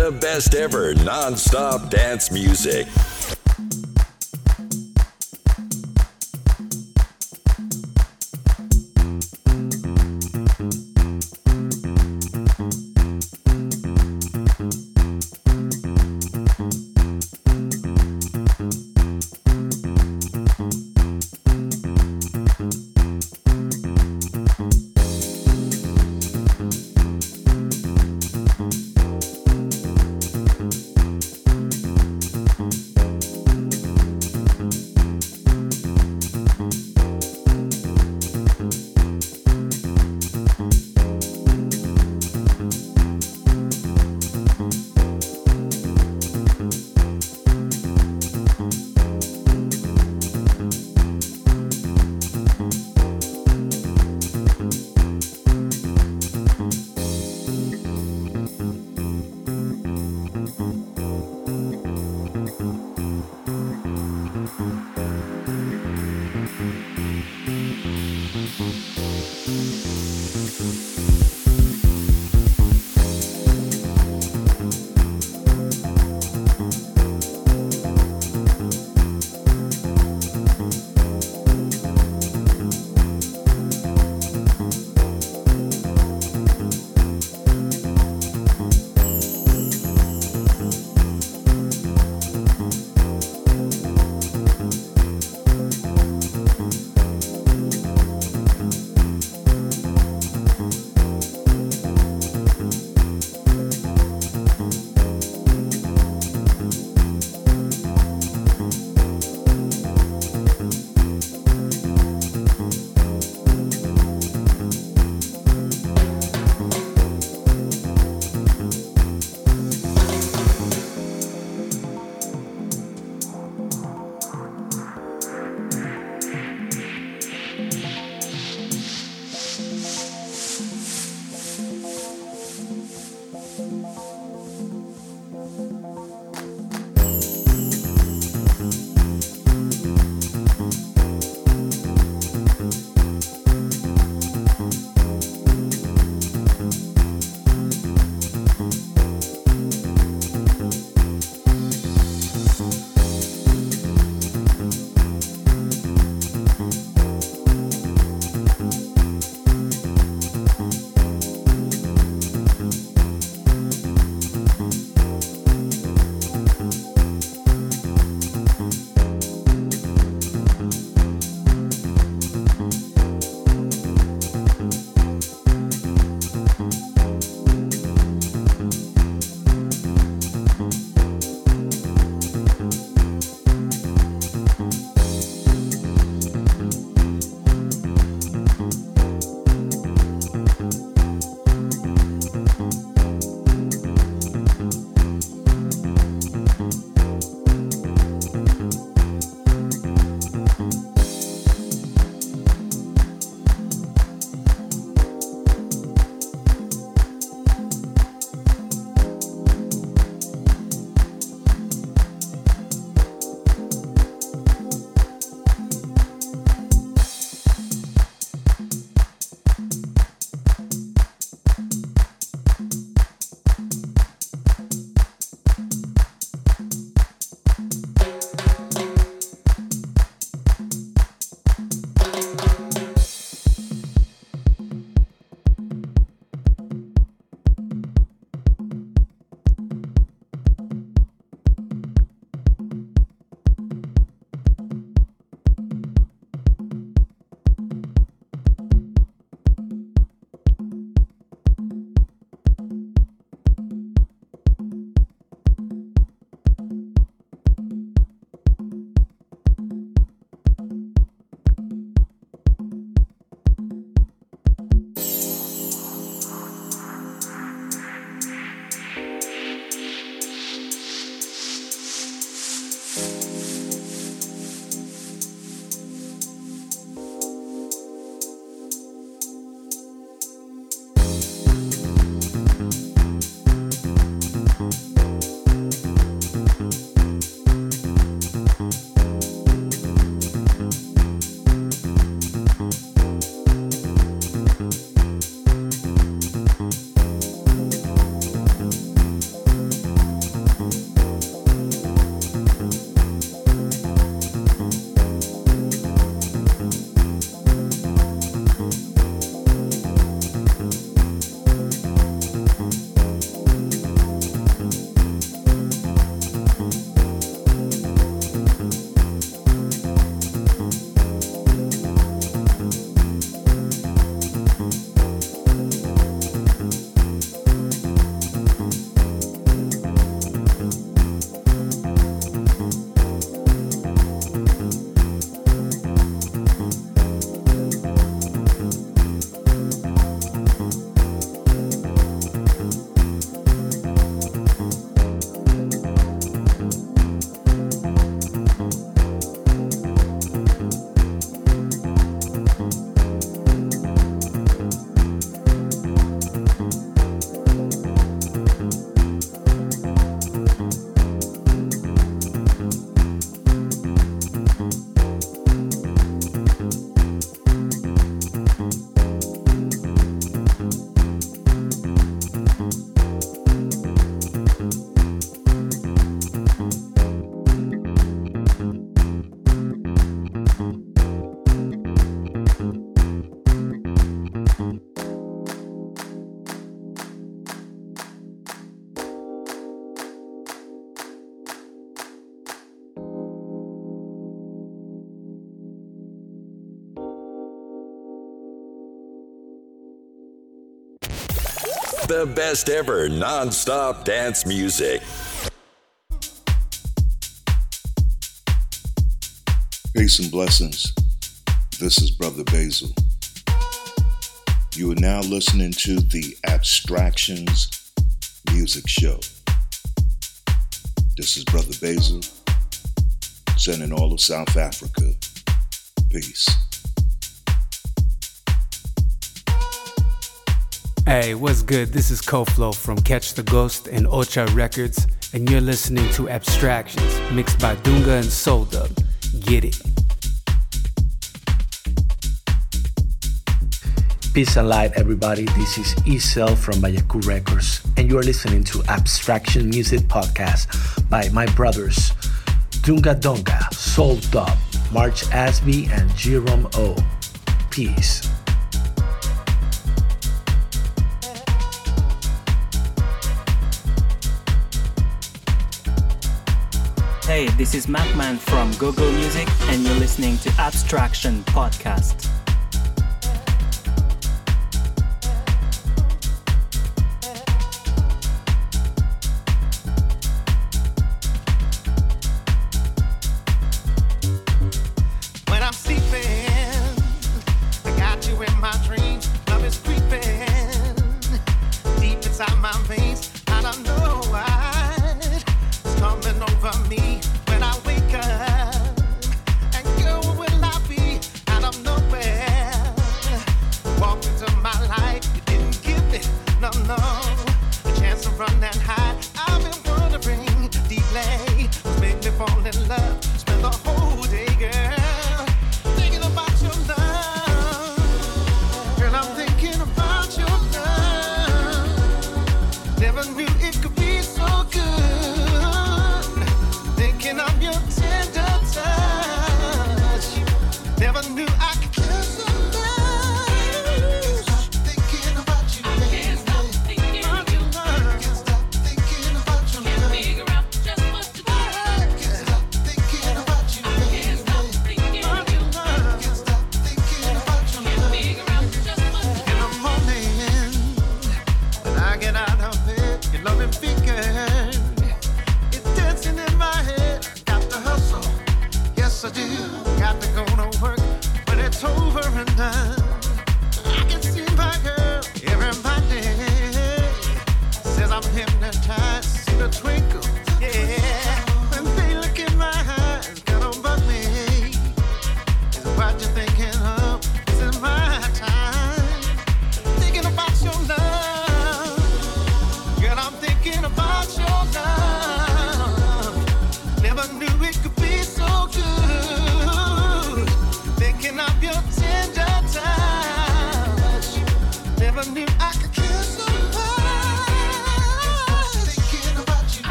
the best ever non stop dance music. The best ever non stop dance music. Peace and blessings. This is Brother Basil. You are now listening to the Abstractions Music Show. This is Brother Basil, sending all of South Africa. Peace. Hey, what's good? This is Koflo from Catch the Ghost and Ocha Records, and you're listening to Abstractions, mixed by Dunga and Soul Dub. Get it. Peace and light, everybody. This is Isel from Bayaku Records, and you are listening to Abstraction Music Podcast by my brothers Dunga Donga, Soul Dub, March Asby, and Jerome O. Peace. Hey, this is Macman from Google Music, and you're listening to Abstraction Podcast.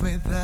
with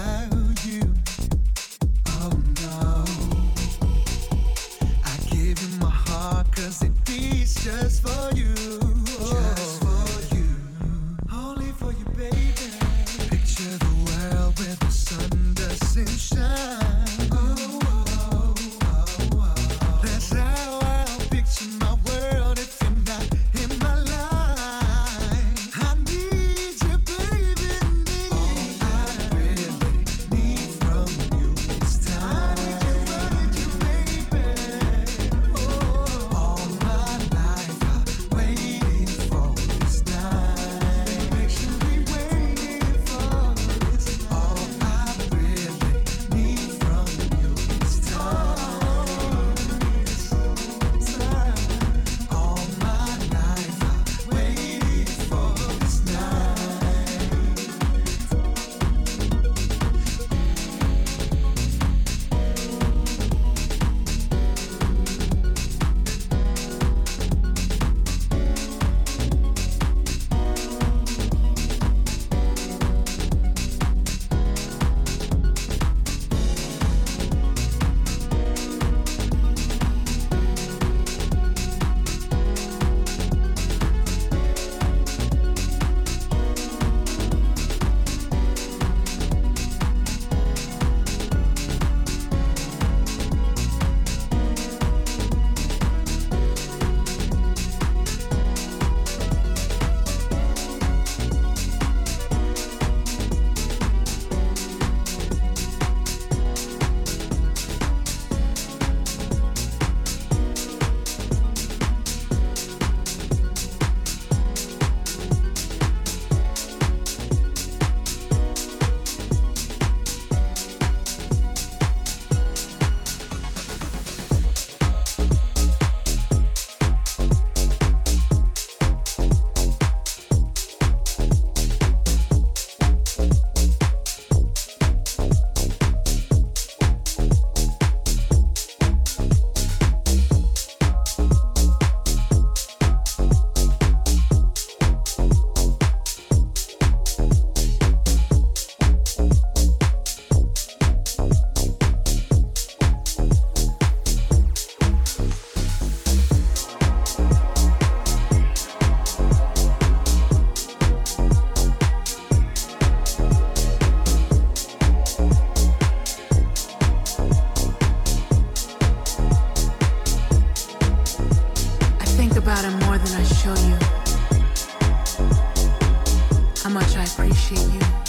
loving me.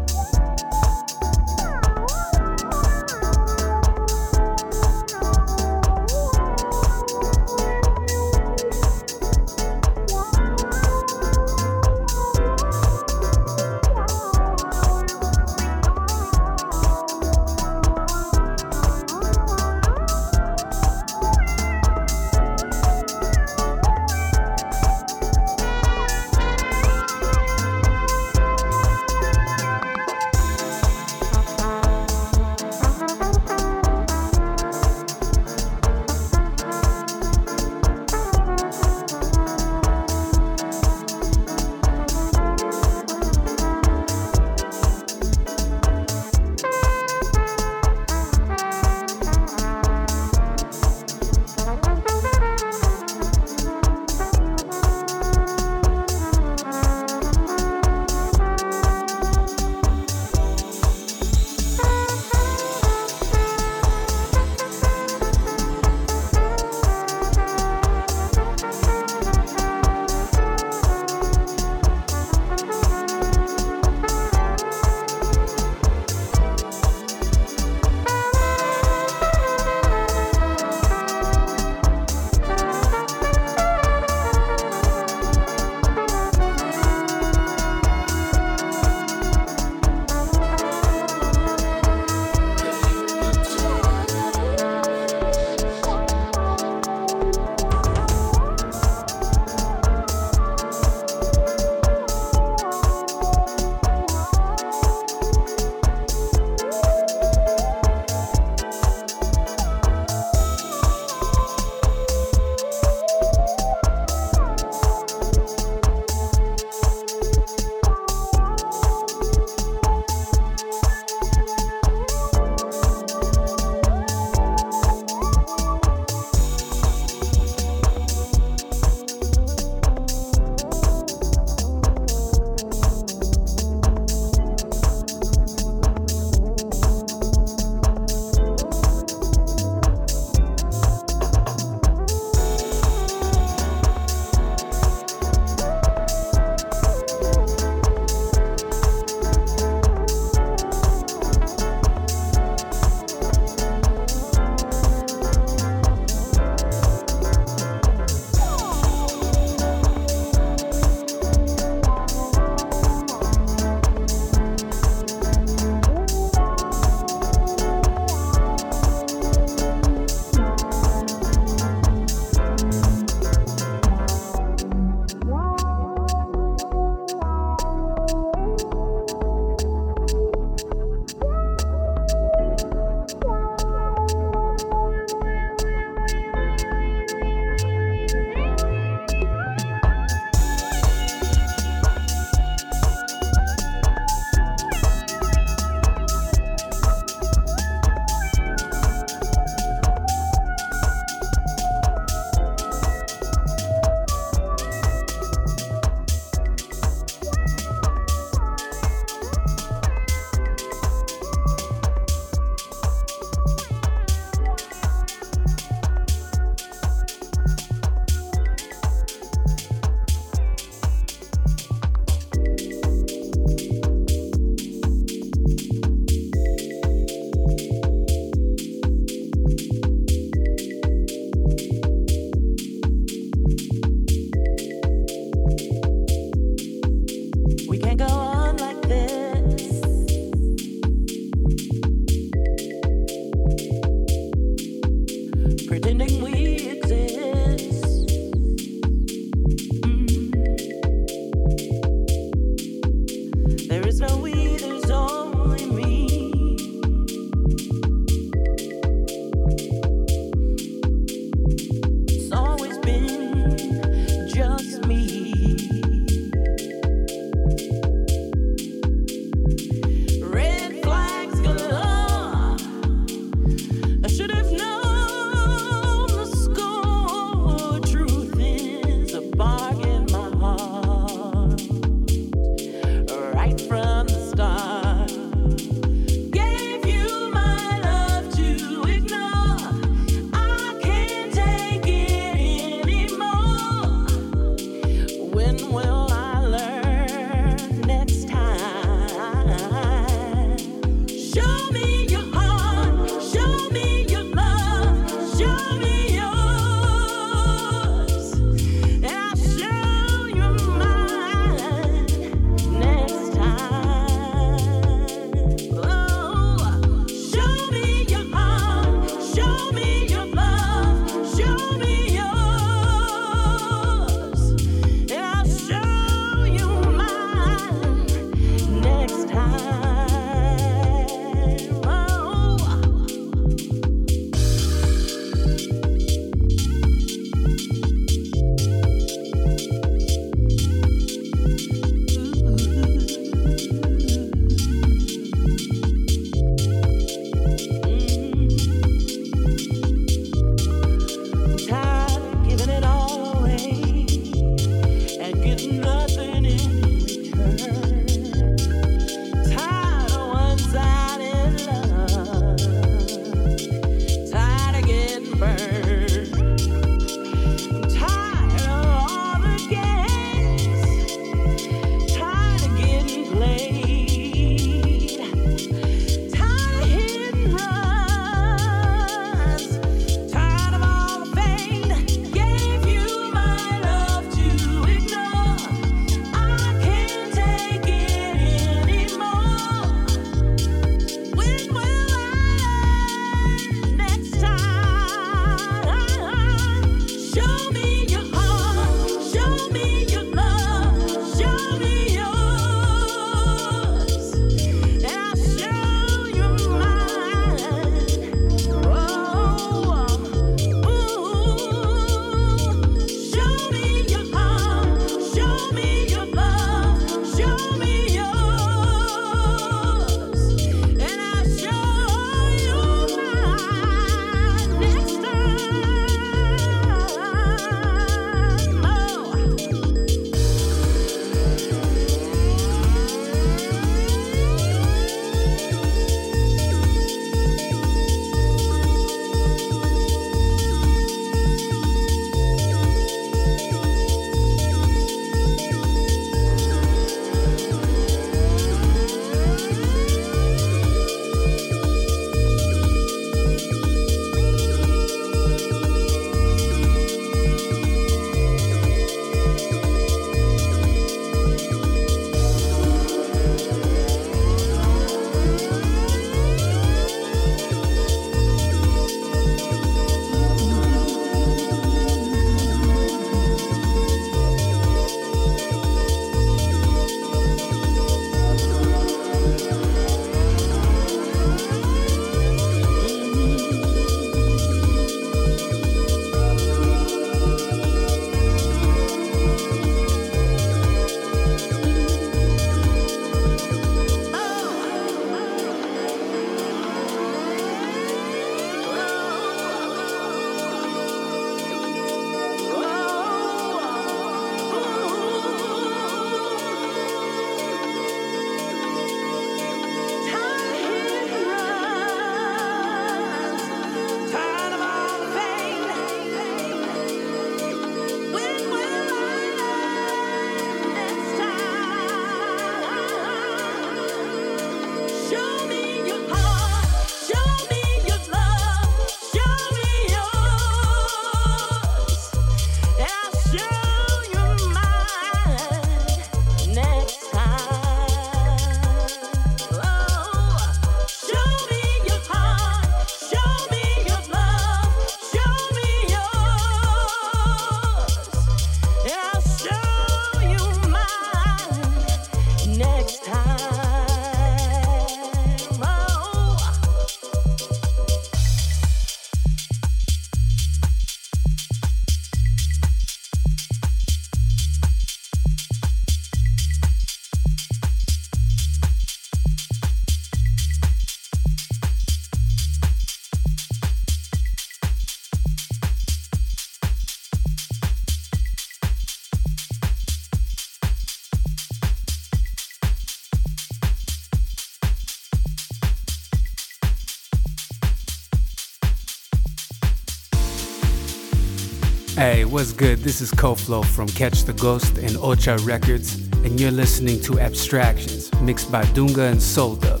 What's good? This is Koflo from Catch the Ghost and Ocha Records, and you're listening to Abstractions, mixed by Dunga and Soulda.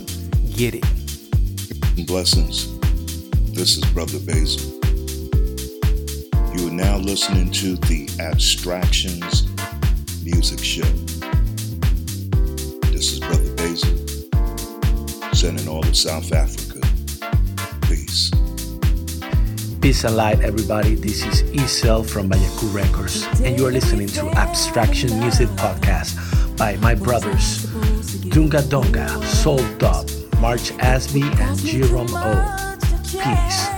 Get it. Blessings. This is Brother Basil. You are now listening to the Abstractions Music Show. This is Brother Basil, sending all of South Africa. Peace and light, everybody. This is Isel from Bayaku Records, and you are listening to Abstraction Music Podcast by my brothers Dunga Donga, Soul Dub, March Asby, and Jerome O. Peace.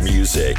Music.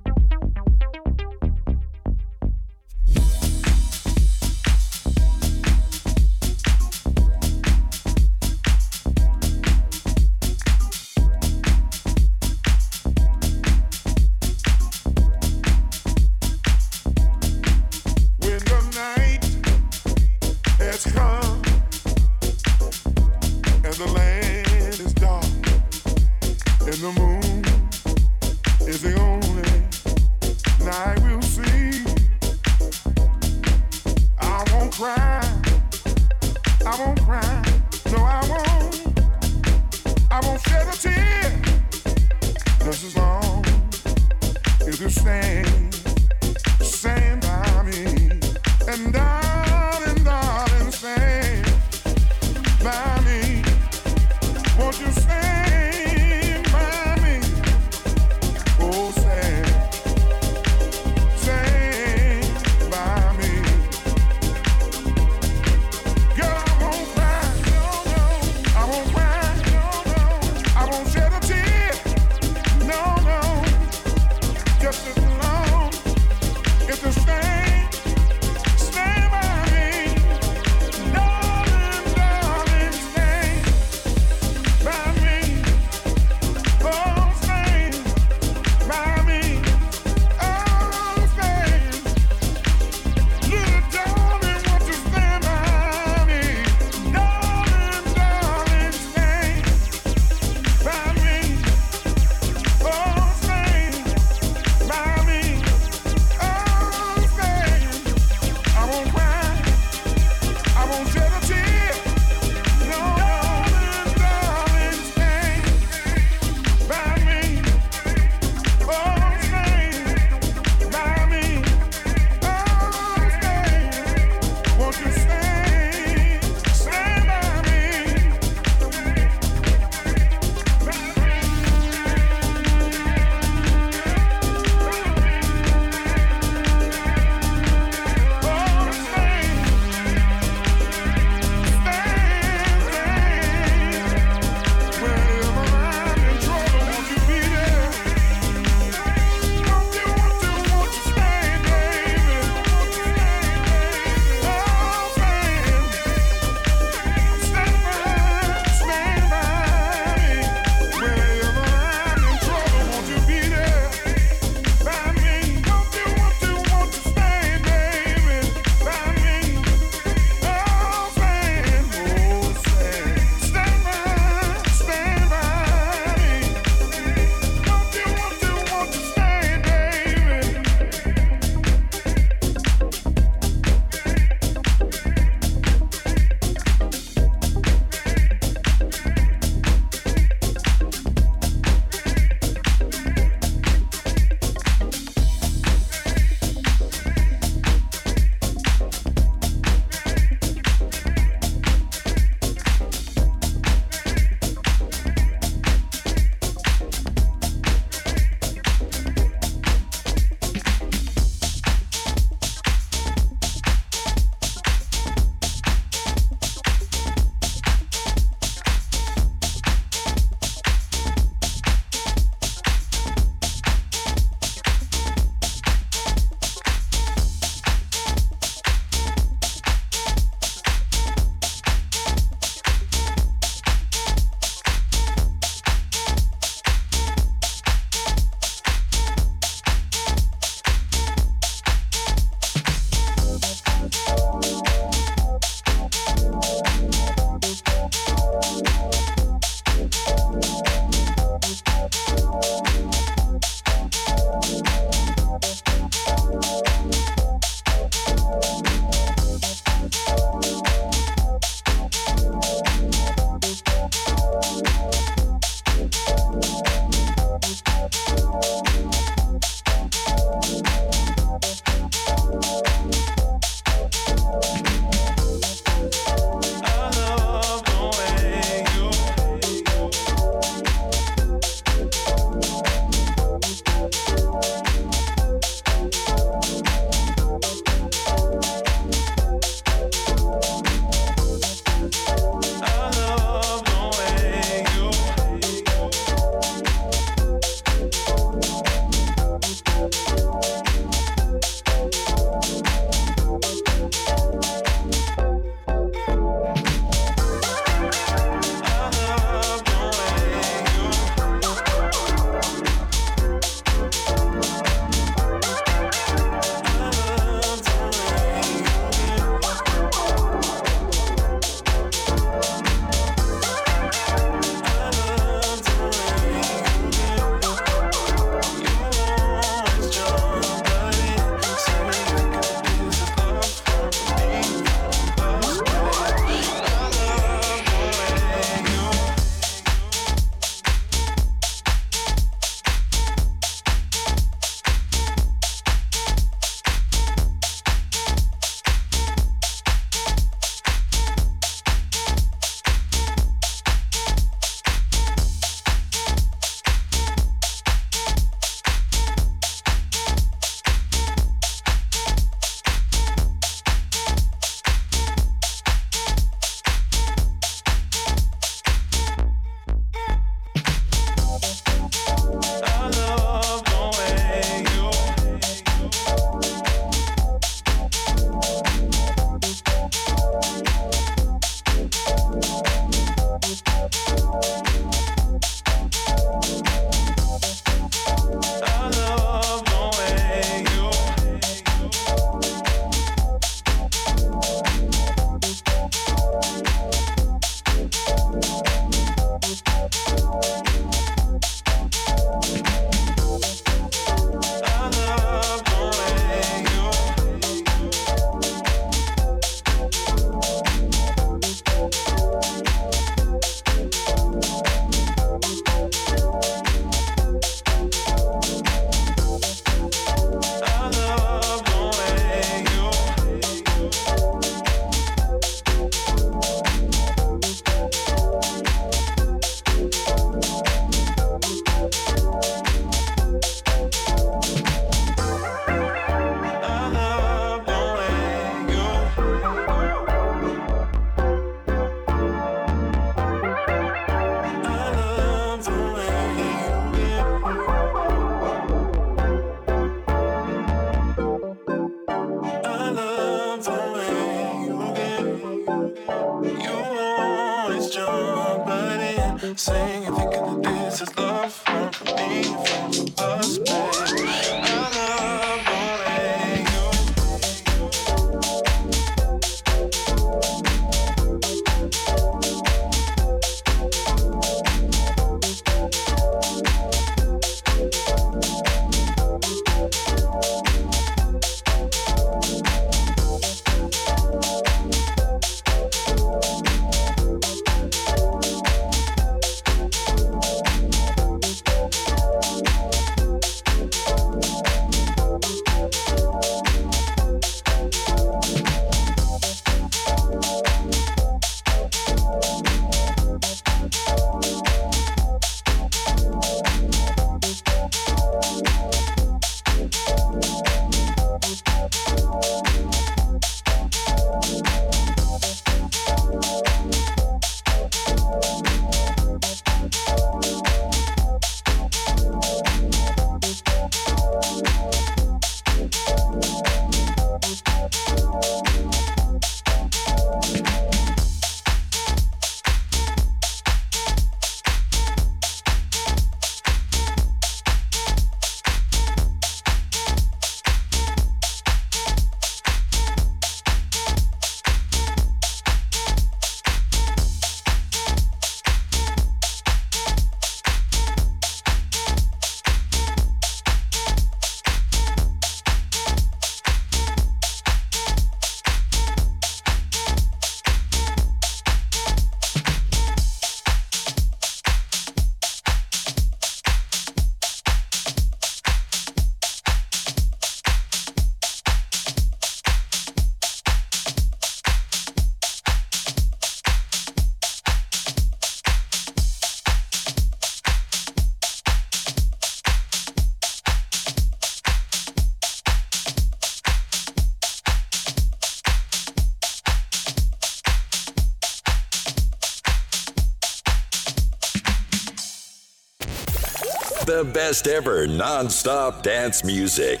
Best ever non-stop dance music.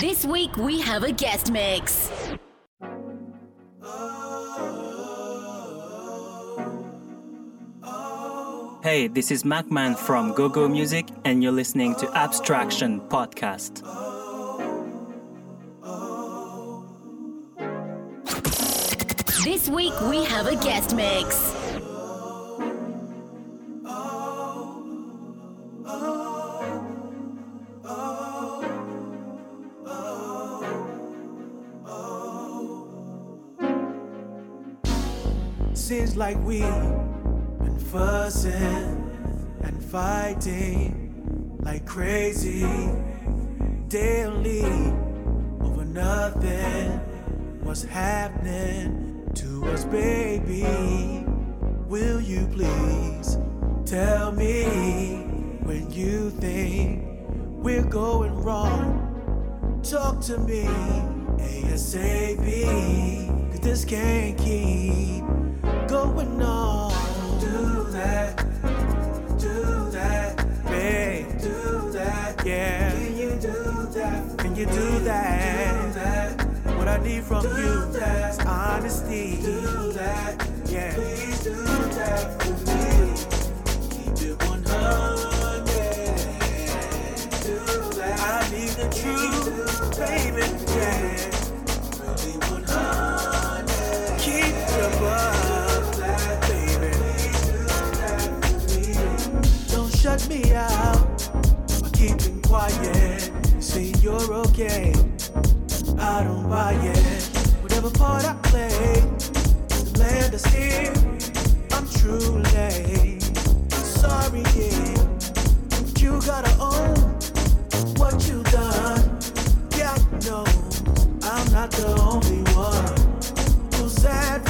This week we have a guest mix. Hey, this is MacMan from GoGo Music, and you're listening to Abstraction Podcast. This week we have a guest mix. Like we've been fussing and fighting like crazy daily over nothing. What's happening to us, baby? Will you please tell me when you think we're going wrong? Talk to me ASAP, cause this can't keep I need from you is honesty. Do that, yeah. Please do that for me. Keep it 100. Do that. I need the truth, baby, yeah. Really 100. Keep it above that, baby. Don't shut me out by keeping quiet. Say you're okay. I don't buy it. Whatever part I play, the land is here. I'm true late. Sorry, yeah. You gotta own what you done. Yeah, I know I'm not the only one who's sad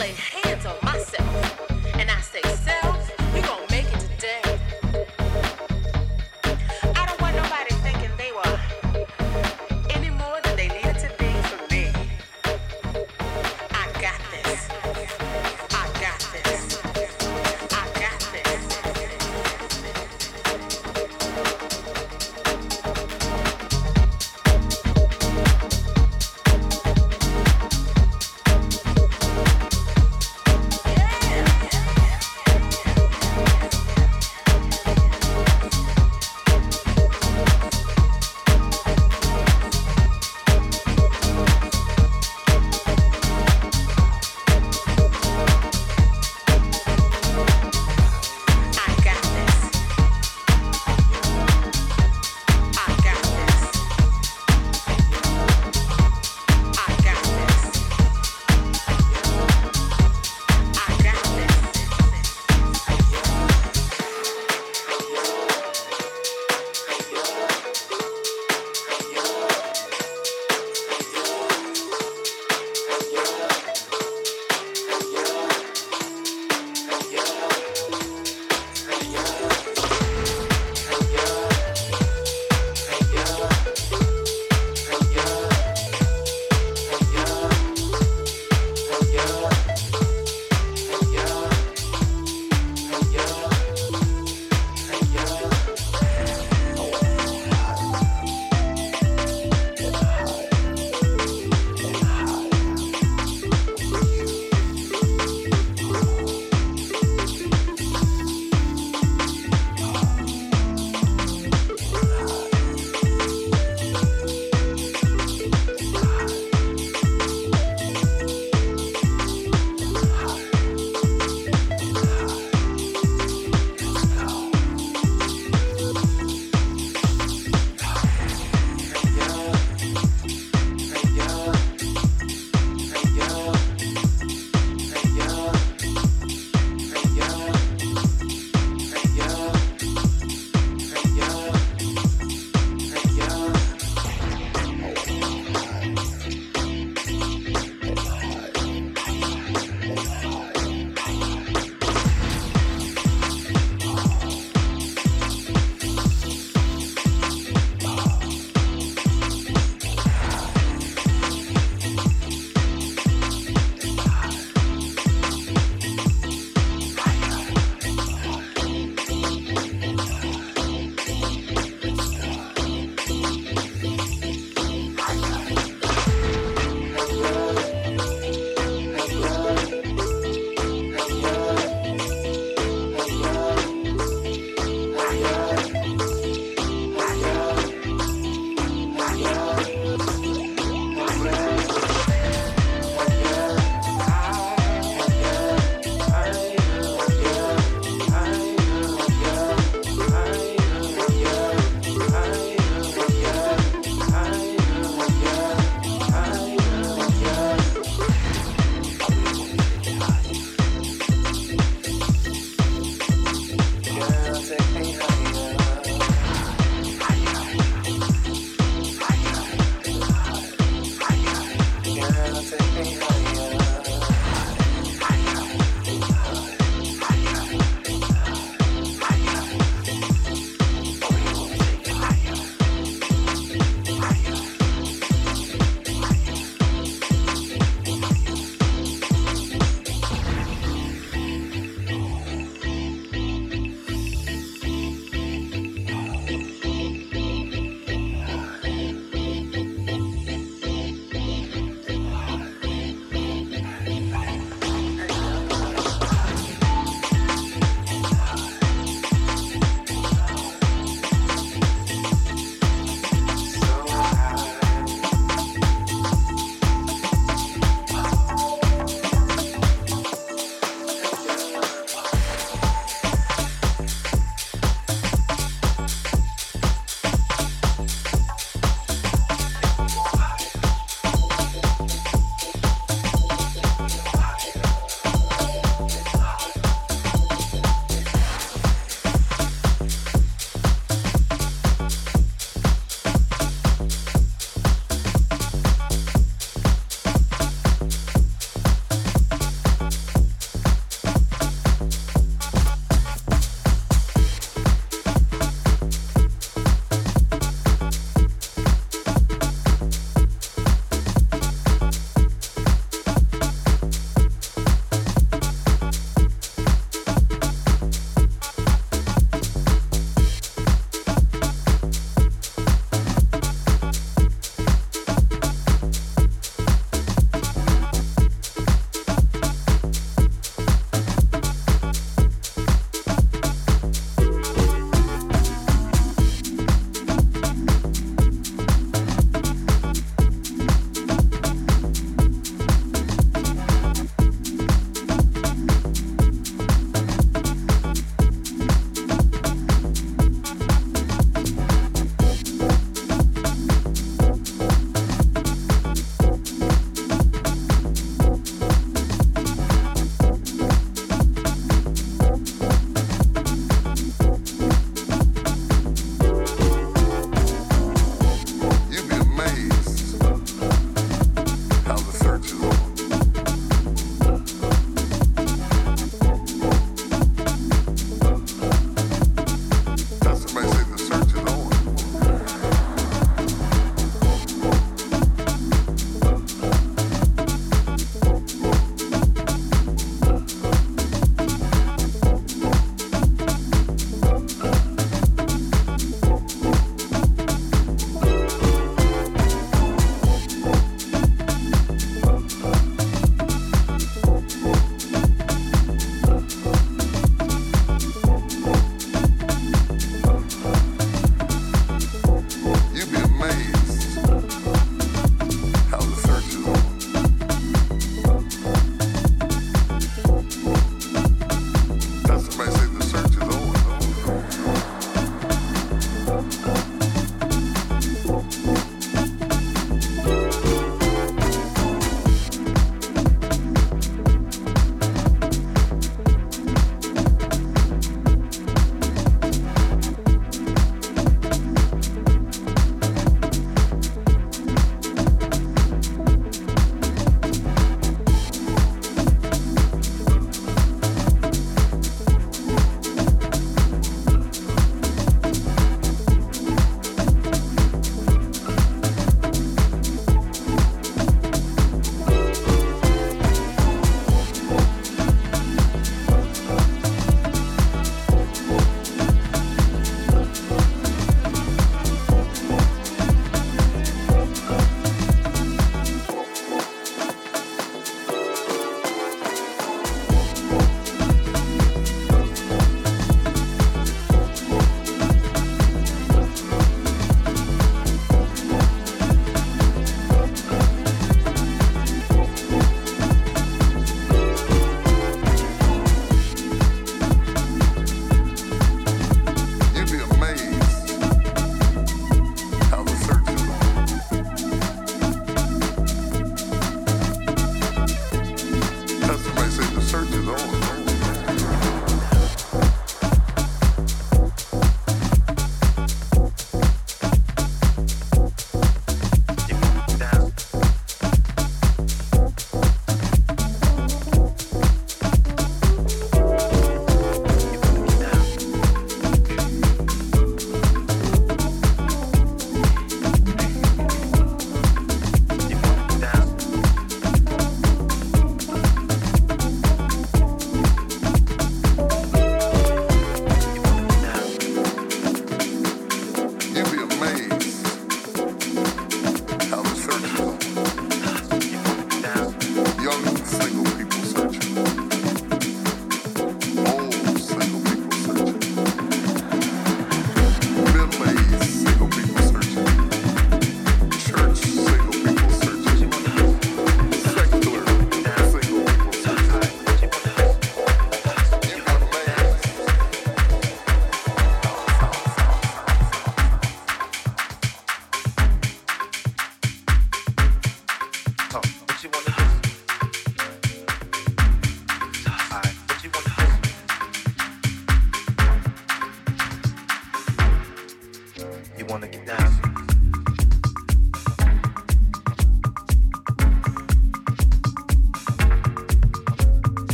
Hey.